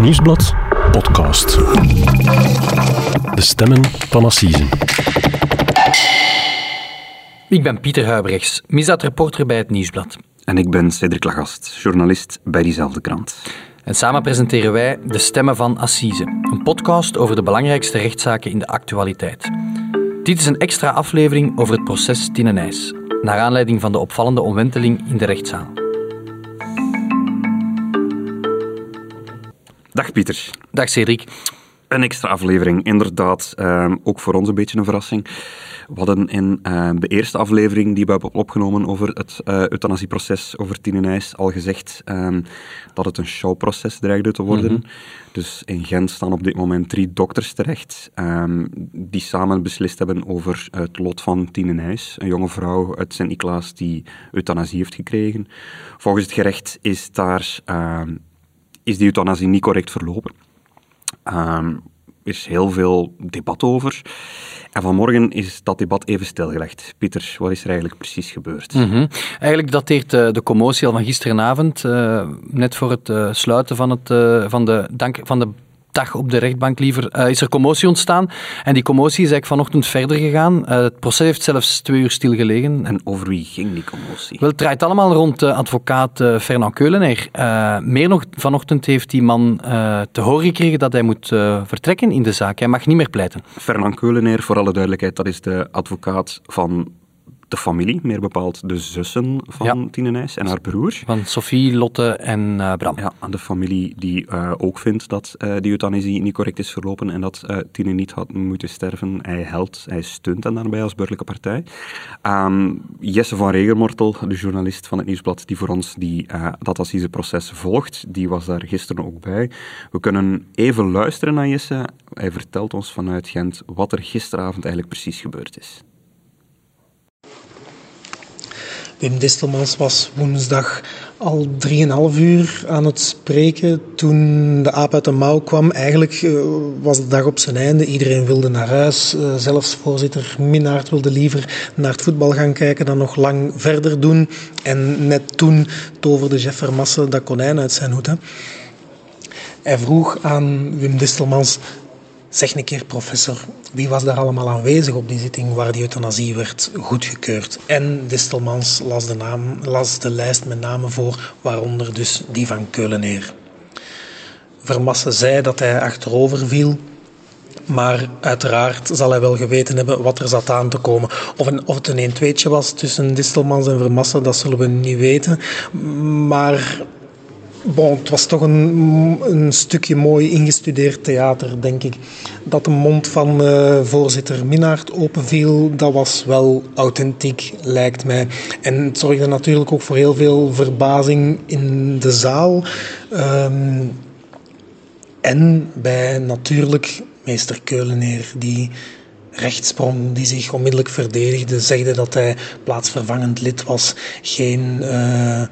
Nieuwsblad podcast. De stemmen van Assise. Ik ben Pieter Huibrechts, misdaadreporter bij het Nieuwsblad. En ik ben Cedric Lagast, journalist bij diezelfde krant. En samen presenteren wij De Stemmen van Assise, een podcast over de belangrijkste rechtszaken in de actualiteit. Dit is een extra aflevering over het proces Tine Nijs, naar aanleiding van de opvallende omwenteling in de rechtszaal. Dag Pieter. Dag Cedric. Een extra aflevering, inderdaad. Uh, ook voor ons een beetje een verrassing. We hadden in uh, de eerste aflevering die we hebben opgenomen over het uh, euthanasieproces over Tine Nijs al gezegd um, dat het een showproces dreigde te worden. Mm -hmm. Dus in Gent staan op dit moment drie dokters terecht um, die samen beslist hebben over het lot van Tine Nijs, een jonge vrouw uit Sint-Niklaas die euthanasie heeft gekregen. Volgens het gerecht is daar... is die euthanasie niet correct verlopen. Um, er is heel veel debat over. En vanmorgen is dat debat even stilgelegd. Pieter, wat is er eigenlijk precies gebeurd? -hmm. Eigenlijk dateert uh, de commotie al van gisteravond, uh, net voor het uh, sluiten van, het, van, de, dank, van de dag op de rechtbank liever, uh, is er commotie ontstaan. En die commotie is eigenlijk vanochtend verder gegaan. Uh, het proces heeft zelfs twee uur stilgelegen. En over wie ging die commotie? Wel, het draait allemaal rond uh, advocaat Fernand Keulener. meer nog, vanochtend heeft die man te horen gekregen dat hij moet vertrekken in de zaak. Hij mag niet meer pleiten. Fernand Keulener, voor alle duidelijkheid, dat is de advocaat van de familie, meer bepaald de zussen van ja. Tine Nijs en haar broer. Van Sophie, Lotte en uh, Bram. Ja, de familie die uh, ook vindt dat uh, die euthanasie niet correct is verlopen en dat Tine niet had moeten sterven. Hij helpt, hij steunt hen daarbij als burgerlijke partij. Um, Jesse van Regermortel, de journalist van het Nieuwsblad, die voor ons die, dat assiseproces volgt, die was daar gisteren ook bij. We kunnen even luisteren naar Jesse. Hij vertelt ons vanuit Gent wat er gisteravond eigenlijk precies gebeurd is. Wim Distelmans was woensdag al 3,5 uur aan het spreken toen de aap uit de mouw kwam. Eigenlijk uh, was de dag op zijn einde. Iedereen wilde naar huis. Uh, zelfs voorzitter Minnaert wilde liever naar het voetbal gaan kijken dan nog lang verder doen. En net toen toverde Jeff Vermasse dat konijn uit zijn hoed. Hè. Hij vroeg aan Wim Distelmans... Zeg een keer, professor, wie was daar allemaal aanwezig op die zitting waar die euthanasie werd goedgekeurd? En Distelmans las de, naam, las de lijst met namen voor, waaronder dus die van Keuleneer. Vermasse zei dat hij achterover viel, maar uiteraard zal hij wel geweten hebben wat er zat aan te komen. Of, een, of het een 1-2'tje was tussen Distelmans en Vermasse, dat zullen we niet weten. Maar Bon, het was toch een, een stukje mooi ingestudeerd theater, denk ik. Dat de mond van uh, voorzitter Minnaert openviel, dat was wel authentiek, lijkt mij. En het zorgde natuurlijk ook voor heel veel verbazing in de zaal. Um, en bij natuurlijk meester Keuleneer, die rechtsprong, die zich onmiddellijk verdedigde, zegde dat hij plaatsvervangend lid was, geen... Uh,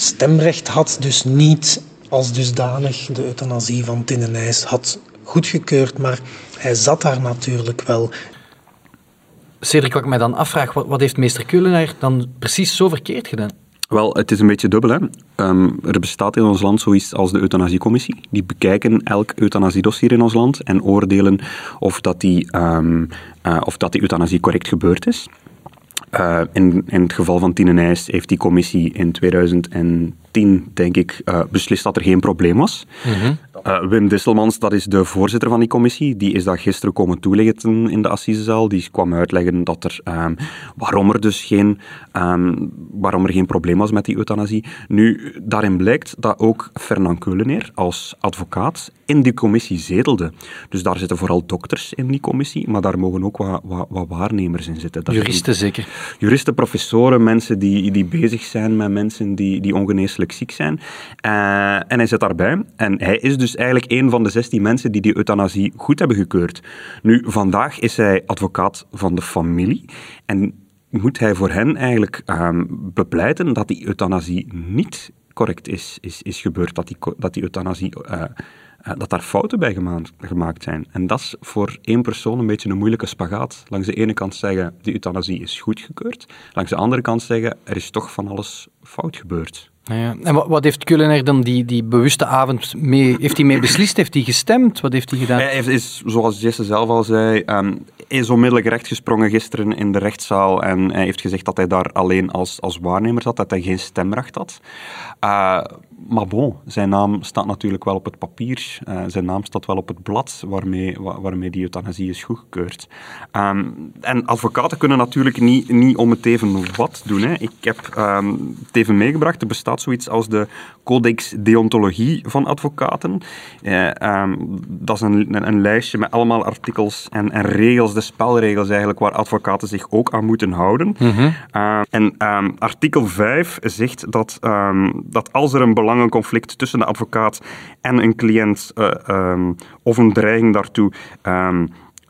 stemrecht had, dus niet als dusdanig de euthanasie van Tine Nijs had goedgekeurd, maar hij zat daar natuurlijk wel. Cedric, wat ik mij dan afvraag, wat, wat heeft meester Keulenaar dan precies zo verkeerd gedaan? Wel, het is een beetje dubbel. Hè. Um, er bestaat in ons land zoiets als de euthanasiecommissie. Die bekijken elk euthanasiedossier in ons land en oordelen of dat die, um, uh, of dat die euthanasie correct gebeurd is. Uh, in, in het geval van Tine Nijs heeft die commissie in 2010, denk ik, uh, beslist dat er geen probleem was. Mm-hmm. Uh, Wim Disselmans, dat is de voorzitter van die commissie, die is dat gisteren komen toelichten in de assisezaal. Die kwam uitleggen dat er, um, waarom er dus geen, um, waarom er geen probleem was met die euthanasie. Nu, daarin blijkt dat ook Fernand Keuleneer als advocaat in die commissie zetelde. Dus daar zitten vooral dokters in die commissie, maar daar mogen ook wat, wat, wat waarnemers in zitten. Dat juristen zeker? Juristen, professoren, mensen die, die bezig zijn met mensen die, die ongeneeslijk ziek zijn. Uh, en hij zit daarbij. En hij is dus eigenlijk een van de 16 mensen die die euthanasie goed hebben gekeurd. Nu, vandaag is hij advocaat van de familie. En moet hij voor hen eigenlijk um, bepleiten dat die euthanasie niet correct is, is, is gebeurd, dat die, dat die euthanasie... Uh, uh, dat daar fouten bij gemaakt, gemaakt, zijn. En dat is voor één persoon een beetje een moeilijke spagaat. Langs de ene kant zeggen, die euthanasie is goedgekeurd. Langs de andere kant zeggen, er is toch van alles fout gebeurd. En wat, heeft Kullener dan die, die bewuste avond mee... Heeft hij mee beslist? Heeft hij gestemd? Wat heeft hij gedaan? Hij is, zoals Jesse zelf al zei, um, is onmiddellijk rechtgesprongen gisteren in de rechtszaal en hij heeft gezegd dat hij daar alleen als, als waarnemer zat, dat hij geen stemrecht had. Uh, maar bon, zijn naam staat natuurlijk wel op het papier. Uh, zijn naam staat wel op het blad waarmee, waarmee die euthanasie is goedgekeurd. Um, en advocaten kunnen natuurlijk niet, niet om het even wat doen. Hè. Ik heb um, het even meegebracht. Er bestaat zoiets als de Codex Deontologie van advocaten. Uh, um, dat is een, een, lijstje met allemaal artikels en, en, regels, de spelregels eigenlijk, waar advocaten zich ook aan moeten houden. Mm -hmm. uh, en artikel 5 zegt dat, dat als er een belang belangenconflict tussen de advocaat en een cliënt uh, um, of een dreiging daartoe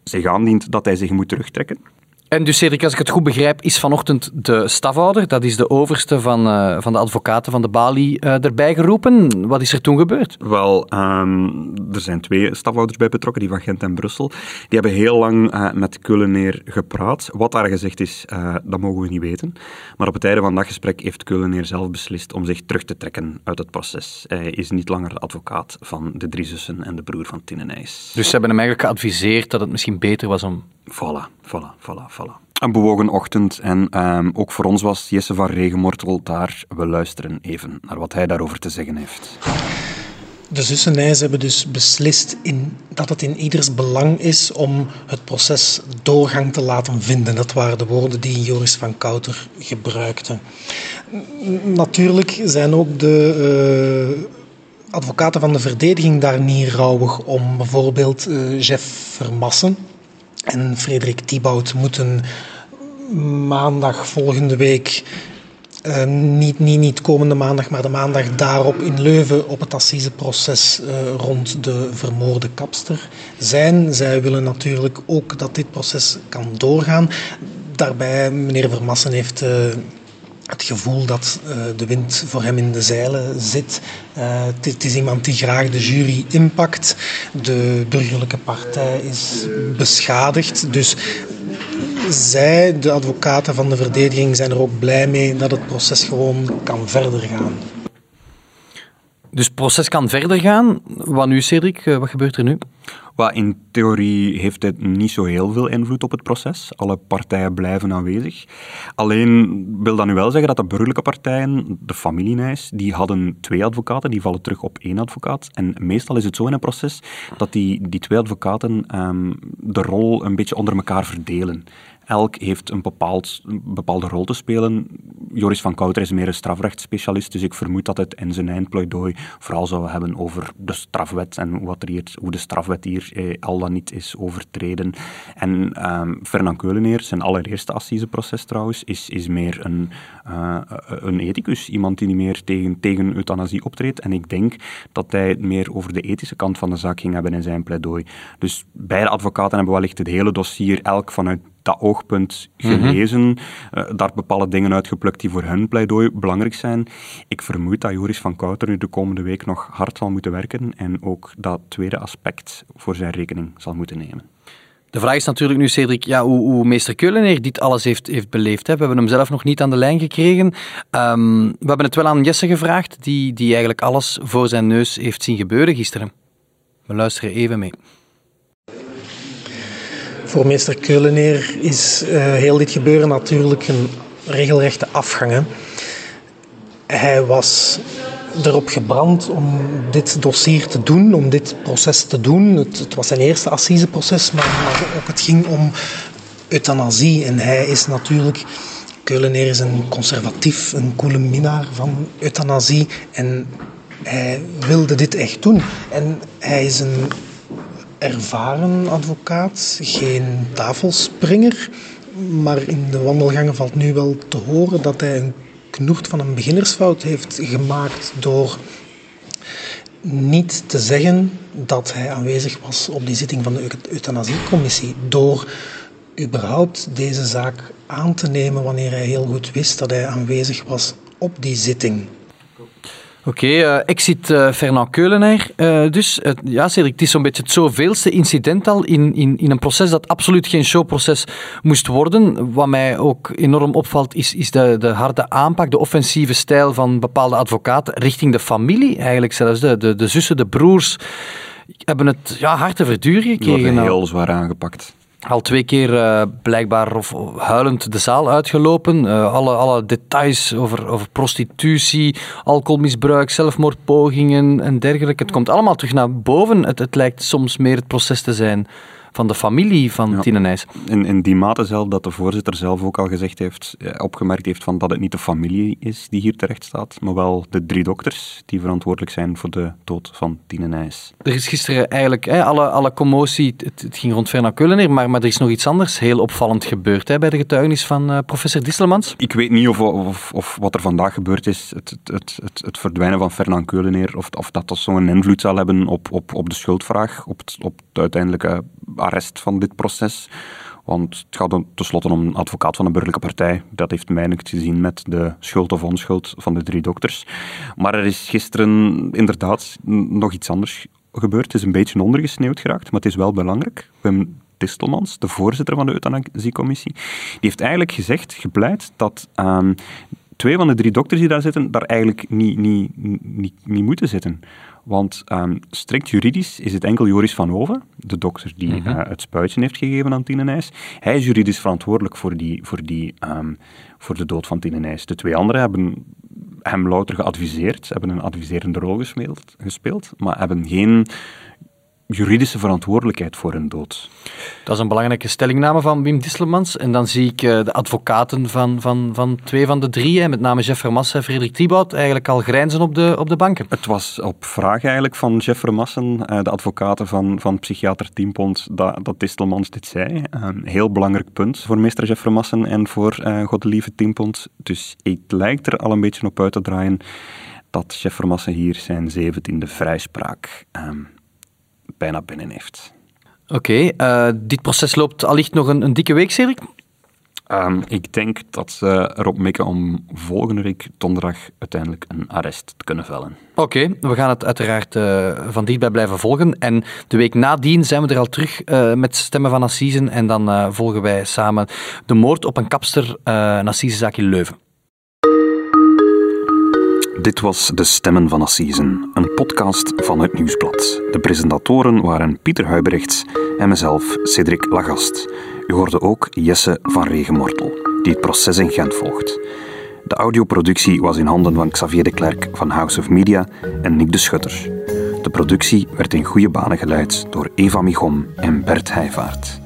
zich aandient, dat hij zich moet terugtrekken. En dus Cedric, als ik het goed begrijp, is vanochtend de stafhouder, dat is de overste van, uh, van de advocaten van de Bali, uh, erbij geroepen. Wat is er toen gebeurd? Wel, um, er zijn twee stafhouders bij betrokken, die van Gent en Brussel. Die hebben heel lang uh, met Kulleneer gepraat. Wat daar gezegd is, dat mogen we niet weten. Maar op het einde van dat gesprek heeft Kulleneer zelf beslist om zich terug te trekken uit het proces. Hij is niet langer de advocaat van de drie zussen en de broer van Tinenijs. Dus ze hebben hem eigenlijk geadviseerd dat het misschien beter was om... Voilà, voilà, voilà, voilà. Een bewogen ochtend en um, ook voor ons was Jesse van Regenmortel daar. We luisteren even naar wat hij daarover te zeggen heeft. De zussen Nijs hebben dus beslist in, dat het in ieders belang is om het proces doorgang te laten vinden. Dat waren de woorden die Joris van Kouter gebruikte. Natuurlijk zijn ook de uh, advocaten van de verdediging daar niet rouwig om. Bijvoorbeeld uh, Jeff Vermassen, en Frederik Thibaut moeten maandag volgende week, uh, niet, niet, niet komende maandag, maar de maandag daarop in Leuven op het assiseproces uh, rond de vermoorde kapster zijn. Zij willen natuurlijk ook dat dit proces kan doorgaan. Daarbij, meneer Vermassen heeft uh, het gevoel dat uh, de wind voor hem in de zeilen zit. Uh, het is iemand die graag de jury inpakt. De burgerlijke partij is beschadigd. Dus zij, de advocaten van de verdediging, zijn er ook blij mee dat het proces gewoon kan verder gaan. Dus het proces kan verder gaan. Wat nu, Cedric? Eh, wat gebeurt er nu? Well, in theorie heeft het niet zo heel veel invloed op het proces. Alle partijen blijven aanwezig. Alleen wil dat nu wel zeggen dat de burgerlijke partijen, de familienijs, die hadden twee advocaten, die vallen terug op één advocaat. En meestal is het zo in een proces dat die, die twee advocaten um, de rol een beetje onder elkaar verdelen. Elk heeft een, bepaald, bepaalde rol te spelen. Joris van Kouter is meer een strafrechtsspecialist, dus ik vermoed dat het in zijn eindpleidooi vooral zou hebben over de strafwet en wat er hier, hoe de strafwet hier eh, al dan niet is overtreden. En um, Fernand Keuleneer, zijn allereerste assiseproces trouwens, is, is meer een, uh, een ethicus. Iemand die niet meer tegen, tegen euthanasie optreedt. En ik denk dat hij meer over de ethische kant van de zaak ging hebben in zijn pleidooi. Dus beide advocaten hebben wellicht het hele dossier, elk vanuit dat oogpunt gelezen, mm -hmm. uh, daar bepaalde dingen uitgeplukt die voor hun pleidooi belangrijk zijn. Ik vermoed dat Joris van Kouter nu de komende week nog hard zal moeten werken en ook dat tweede aspect voor zijn rekening zal moeten nemen. De vraag is natuurlijk nu, Cedric, ja, hoe, hoe meester Keuleneer dit alles heeft, heeft beleefd. Hè. We hebben hem zelf nog niet aan de lijn gekregen. Um, we hebben het wel aan Jesse gevraagd, die, die eigenlijk alles voor zijn neus heeft zien gebeuren gisteren. We luisteren even mee. Voor meester Keuleneer is uh, heel dit gebeuren natuurlijk een regelrechte afgang. Hè. Hij was erop gebrand om dit dossier te doen, om dit proces te doen. Het, het was zijn eerste assiseproces, maar, maar ook het ging om euthanasie. En hij is natuurlijk, Keuleneer is een conservatief, een koele minnaar van euthanasie. En hij wilde dit echt doen. En hij is een ervaren advocaat, geen tafelspringer. Maar in de wandelgangen valt nu wel te horen dat hij een knoert van een beginnersfout heeft gemaakt door niet te zeggen dat hij aanwezig was op die zitting van de euthanasiecommissie. Door überhaupt deze zaak aan te nemen wanneer hij heel goed wist dat hij aanwezig was op die zitting. Oké, okay, exit uh, Fernand Keulenaar. Uh, dus ja, Cedric, het is zo'n beetje het zoveelste incident al in, in, in een proces dat absoluut geen showproces moest worden. Wat mij ook enorm opvalt, is, is de, de harde aanpak, de offensieve stijl van bepaalde advocaten richting de familie. Eigenlijk zelfs de, de, de zussen, de broers hebben het ja, hard te verduren gekregen. heel zwaar aangepakt al twee keer uh, blijkbaar of, huilend de zaal uitgelopen. Uh, alle, alle details over, over prostitutie, alcoholmisbruik, zelfmoordpogingen en dergelijke. Het komt allemaal terug naar boven. Het, het lijkt soms meer het proces te zijn van de familie van ja. Tine Nijs. In, in die mate zelf dat de voorzitter zelf ook al gezegd heeft, eh, opgemerkt heeft van dat het niet de familie is die hier terecht staat, maar wel de drie dokters die verantwoordelijk zijn voor de dood van Tine Nijs. Er is gisteren eigenlijk hè, alle, alle commotie, het, het ging rond Fernand Keulener, maar, maar er is nog iets anders heel opvallend gebeurd hè, bij de getuigenis van uh, professor Disselmans. Ik weet niet of, of, of, wat er vandaag gebeurd is, het, het, het, het verdwijnen van Fernand Keulener, of, of dat dat zo'n invloed zal hebben op, op, op de schuldvraag, op het, op het uiteindelijke arrest van dit proces. Want het gaat tenslotte om een advocaat van een burgerlijke partij. Dat heeft mij te zien met de schuld of onschuld van de drie dokters. Maar er is gisteren inderdaad nog iets anders gebeurd. Het is een beetje ondergesneeuwd geraakt, maar het is wel belangrijk. Wim Distelmans, de voorzitter van de euthanasiecommissie, die heeft eigenlijk gezegd, gepleit, dat um, twee van de drie dokters die daar zitten, daar eigenlijk niet, niet, niet, niet moeten zitten. Want um, strikt juridisch is het enkel Joris van Hoven, de dokter die mm het spuitje heeft gegeven aan Tine Nijs. Hij is juridisch verantwoordelijk voor, die, voor, die, um, voor de dood van Tine Nijs. De twee anderen hebben hem louter geadviseerd, hebben een adviserende rol gespeeld, gespeeld maar hebben geen juridische verantwoordelijkheid voor hun dood. Dat is een belangrijke stellingname van Wim Disselmans. En dan zie ik uh, de advocaten van, van, van twee van de drie, hè, met name Jeff Vermassen en Frederik Thibaut, eigenlijk al grijnzen op de, op de banken. Het was op vraag eigenlijk van Jeff Vermassen, uh, de advocaten van, van psychiater Tiempont, dat, dat Distelmans dit zei. Een heel belangrijk punt voor meester Jeff Vermassen en voor uh, Godelieve Tiempont. Dus het lijkt er al een beetje op uit te draaien dat Jeff Vermassen hier zijn zeventiende vrijspraak um, bijna binnen heeft. Oké, okay, uh, dit proces loopt allicht nog een, een dikke week, Cedric? Um, ik denk dat ze erop mikken om volgende week donderdag uiteindelijk een arrest te kunnen vellen. Oké, okay, we gaan het uiteraard uh, van dichtbij blijven volgen. En de week nadien zijn we er al terug uh, met Stemmen van Assisen. En dan uh, volgen wij samen de moord op een kapster, een Assisezaak in Leuven. Dit was De Stemmen van Assisen, een podcast van het Nieuwsblad. De presentatoren waren Pieter Huibrechts en mezelf, Cedric Lagast. U hoorde ook Jesse van Regenmortel, die het proces in Gent volgt. De audioproductie was in handen van Xavier de Klerk van House of Media en Nick de Schutter. De productie werd in goede banen geleid door Eva Michom en Bert Heijvaart.